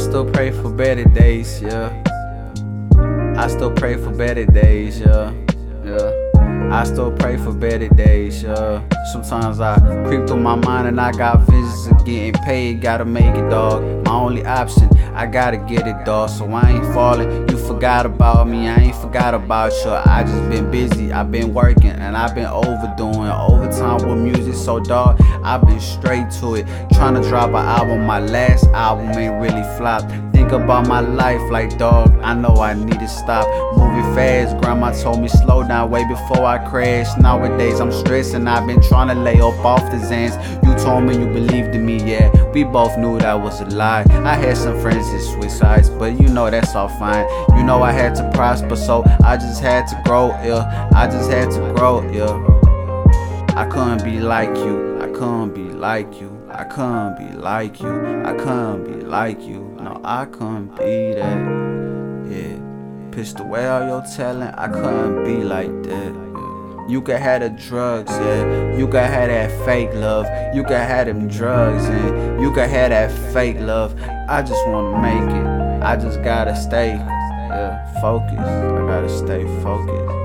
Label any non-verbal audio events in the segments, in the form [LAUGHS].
still pray for better days, yeah. I still pray for better days, yeah. Yeah. I still pray for better days, yeah. Sometimes I creep through my mind and I got visions getting paid. Gotta make it, dog. My only option, I gotta get it, dog. So I ain't falling. You forgot about me, I ain't forgot about you. I just been busy, I been working, and I been overdoing overtime with music. So, dog, I been straight to it. Trying to drop an album, my last album ain't really flop. Think about my life like, dog, I know I need to stop moving fast. Grandma told me slow down way before I crash. Nowadays I'm stressing, I've been trying to lay up off the Xans. You told me you believed in me, yeah. We both knew that was a lie. I had some friends that switch sides, but you know that's all fine. You know I had to prosper, so I just had to grow, yeah. I just had to grow, yeah. I couldn't be like you, I couldn't be like you. I couldn't be like you, I couldn't be like you. No, I couldn't be that. Yeah, pissed away all your talent, I couldn't be like that. You can have the drugs, yeah. You can have that fake love. You can have them drugs, and you can have that fake love. I just wanna make it. I just gotta stay, yeah, focused. I gotta stay focused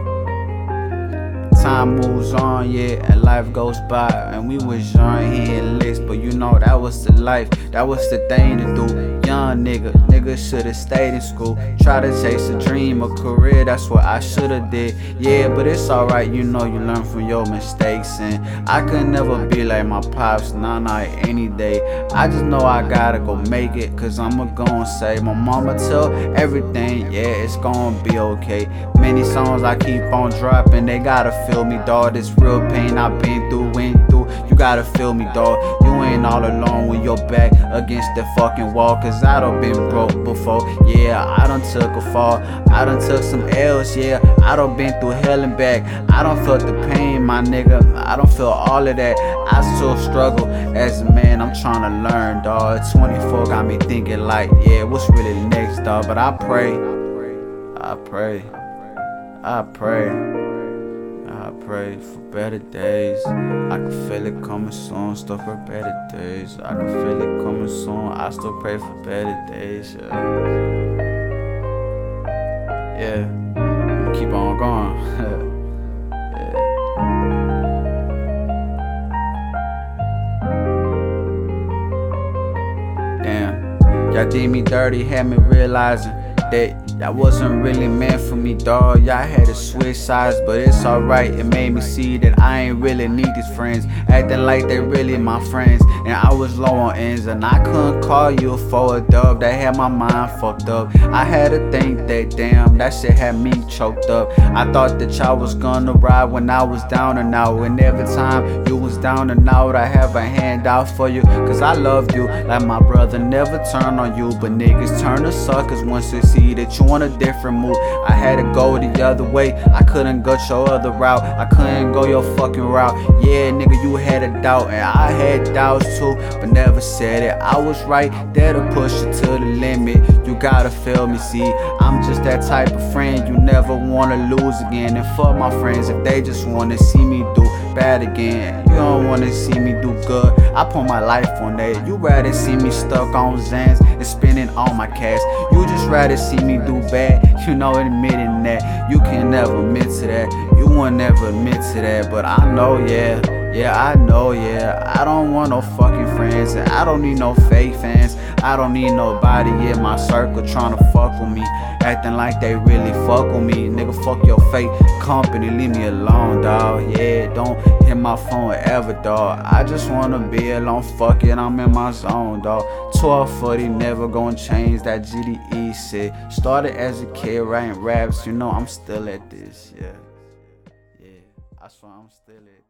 time moves on, yeah, and life goes by. And we was young in list, but you know that was the life, that was the thing to do. Young nigga, nigga should've stayed in school. Try to chase a dream, a career, that's what I should've did. Yeah, but it's alright, you know you learn from your mistakes. And I could never be like my pops, nah, nah, any day. I just know I gotta go make it, cause I'ma go and say, my mama tell everything, yeah, it's gonna be okay. Many songs I keep on dropping, they gotta feel me, dog. This real pain I've been through, went through. You gotta feel me, dog. You ain't all alone with your back against the fucking wall. Cause I done been broke before. Yeah, I done took a fall. I done took some L's, yeah. I done been through hell and back. I done felt the pain, my nigga. I don't feel all of that. I still struggle as a man. I'm trying to learn, dog. 24 got me thinking like, yeah, what's really next, dog? But I pray. I pray. I pray. I pray for better days. I can feel it coming soon, still for better days. I can feel it coming soon, I still pray for better days. Yeah, yeah. keep on going. [LAUGHS] y'all did me dirty, had me realizing that that wasn't really meant for me, dawg. Y'all had to switch sides, but it's alright. It made me see that I ain't really need these friends. Acting like they really my friends. And I was low on ends, and I couldn't call you for a dub. That had my mind fucked up. I had to think that, damn, that shit had me choked up. I thought that y'all was gonna ride when I was down and out. And every time you was down and out, I have a handout for you. Cause I loved you like my brother never turned on you. But niggas turn to suckers once they see that you on a different move. I had to go the other way. I couldn't go your other route. I couldn't go your fucking route. Yeah, nigga, you had a doubt, and I had doubts too, but never said it. I was right there to push you to the limit. You gotta feel me, see. I'm just that type of friend you never wanna lose again. And fuck my friends if they just wanna see me do bad again. You don't wanna see me do good. I put my life on that. You rather see me stuck on Xans and spending all my cash. You just rather see me do bad. You know, admitting that you can never admit to that. You won't never admit to that, but I know, yeah. Yeah, I know, yeah. I don't want no fucking friends, and I don't need no fake fans. I don't need nobody in my circle trying to fuck with me, acting like they really fuck with me. Nigga, fuck your fake company, leave me alone, dawg. Yeah, don't hit my phone ever, dawg. I just wanna be alone, fuck it, I'm in my zone, dawg. 1240, never gonna change that GDE shit. Started as a kid writing raps, you know I'm still at this, yeah. Yeah, I swear I'm still at